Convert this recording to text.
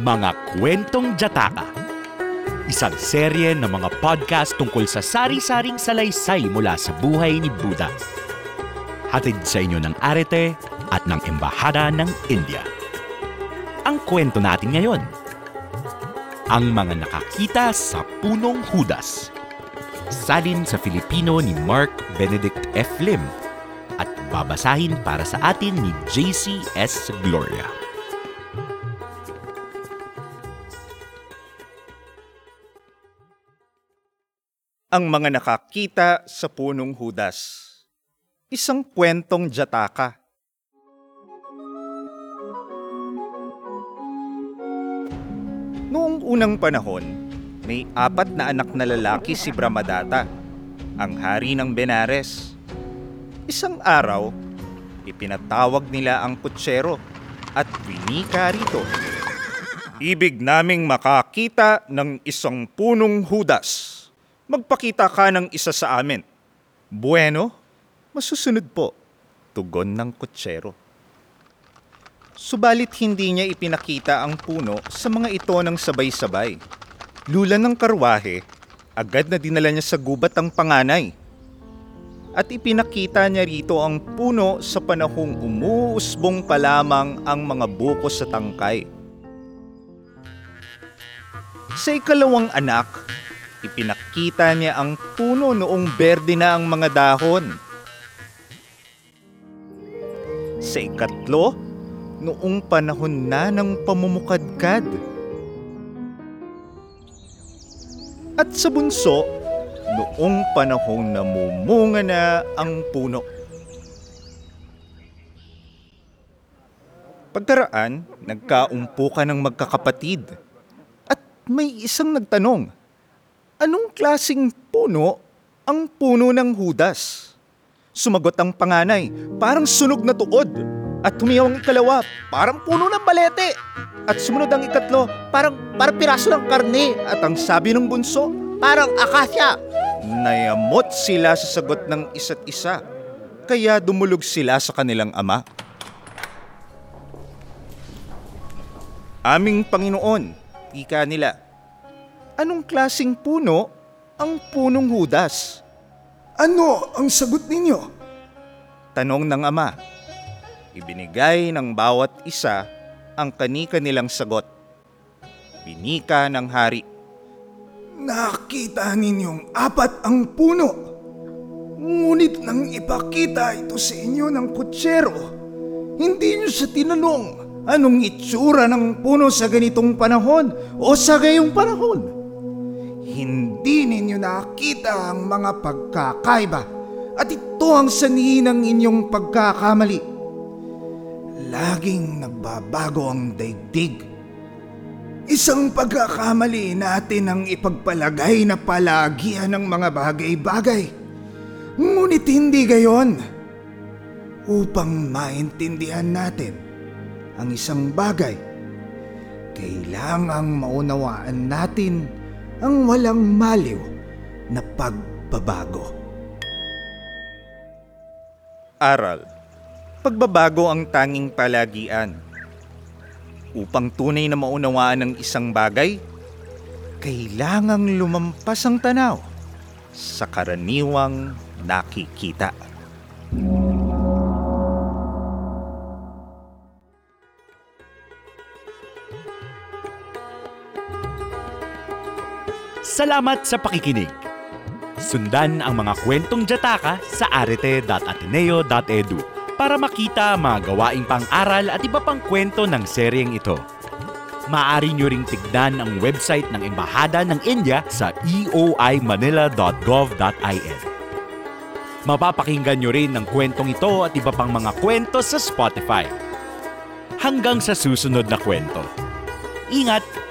Mga Kwentong Jataka Isang serye ng mga podcast tungkol sa sari-saring salaysay mula sa buhay ni Buddha. Hatid sa inyo ng Arete at ng Embahada ng India. Ang kwento natin ngayon, ang mga nakakita sa punong Hudas. Salin sa Filipino ni Mark Benedict F. Lim at babasahin para sa atin ni JC S. Gloria. Ang mga nakakita sa punong hudas. Isang kwentong jataka. Noong unang panahon, may apat na anak na lalaki si Brahmadatta, ang hari ng Benares. Isang araw, ipinatawag nila ang kutsero at winika rito. Ibig naming makakita ng isang punong hudas magpakita ka ng isa sa amin. Bueno, masusunod po. Tugon ng kutsero. Subalit hindi niya ipinakita ang puno sa mga ito ng sabay-sabay. Lula ng karwahe, agad na dinala niya sa gubat ang panganay. At ipinakita niya rito ang puno sa panahong umuusbong pa lamang ang mga buko sa tangkay. Sa ikalawang anak, Ipinakita niya ang puno noong berde na ang mga dahon. Sa ikatlo, noong panahon na ng pamumukadkad. At sa bunso, noong panahong namumunga na ang puno. Pagkaraan, nagkaumpukan ng magkakapatid. At may isang nagtanong, Anong klasing puno ang puno ng hudas? Sumagot ang panganay, parang sunog na tuod. At tumiyaw ang ikalawa, parang puno ng balete. At sumunod ang ikatlo, parang, parang piraso ng karne. At ang sabi ng bunso, parang akasya. Nayamot sila sa sagot ng isa't isa. Kaya dumulog sila sa kanilang ama. Aming Panginoon, ika nila, anong klasing puno ang punong hudas? Ano ang sagot ninyo? Tanong ng ama. Ibinigay ng bawat isa ang kanika nilang sagot. Binika ng hari. Nakita ninyong apat ang puno. Ngunit nang ipakita ito sa inyo ng kutsero, hindi nyo siya tinanong anong itsura ng puno sa ganitong panahon o sa gayong panahon ninyo nakita ang mga pagkakaiba at ito ang sanhi ng inyong pagkakamali. Laging nagbabago ang daigdig. Isang pagkakamali natin ang ipagpalagay na palagian ng mga bagay-bagay. Ngunit hindi gayon. Upang maintindihan natin ang isang bagay, kailangang maunawaan natin ang walang maliw na pagbabago. Aral. Pagbabago ang tanging palagian. Upang tunay na maunawaan ng isang bagay, kailangang lumampas ang tanaw sa karaniwang nakikita. Salamat sa pakikinig. Sundan ang mga kwentong Jataka sa arete.ateneo.edu para makita mga gawaing pang-aral at iba pang kwento ng seryeng ito. Maaari nyo ring tignan ang website ng Embahada ng India sa eoimanila.gov.in. Mapapakinggan nyo rin ang kwentong ito at iba pang mga kwento sa Spotify. Hanggang sa susunod na kwento. Ingat!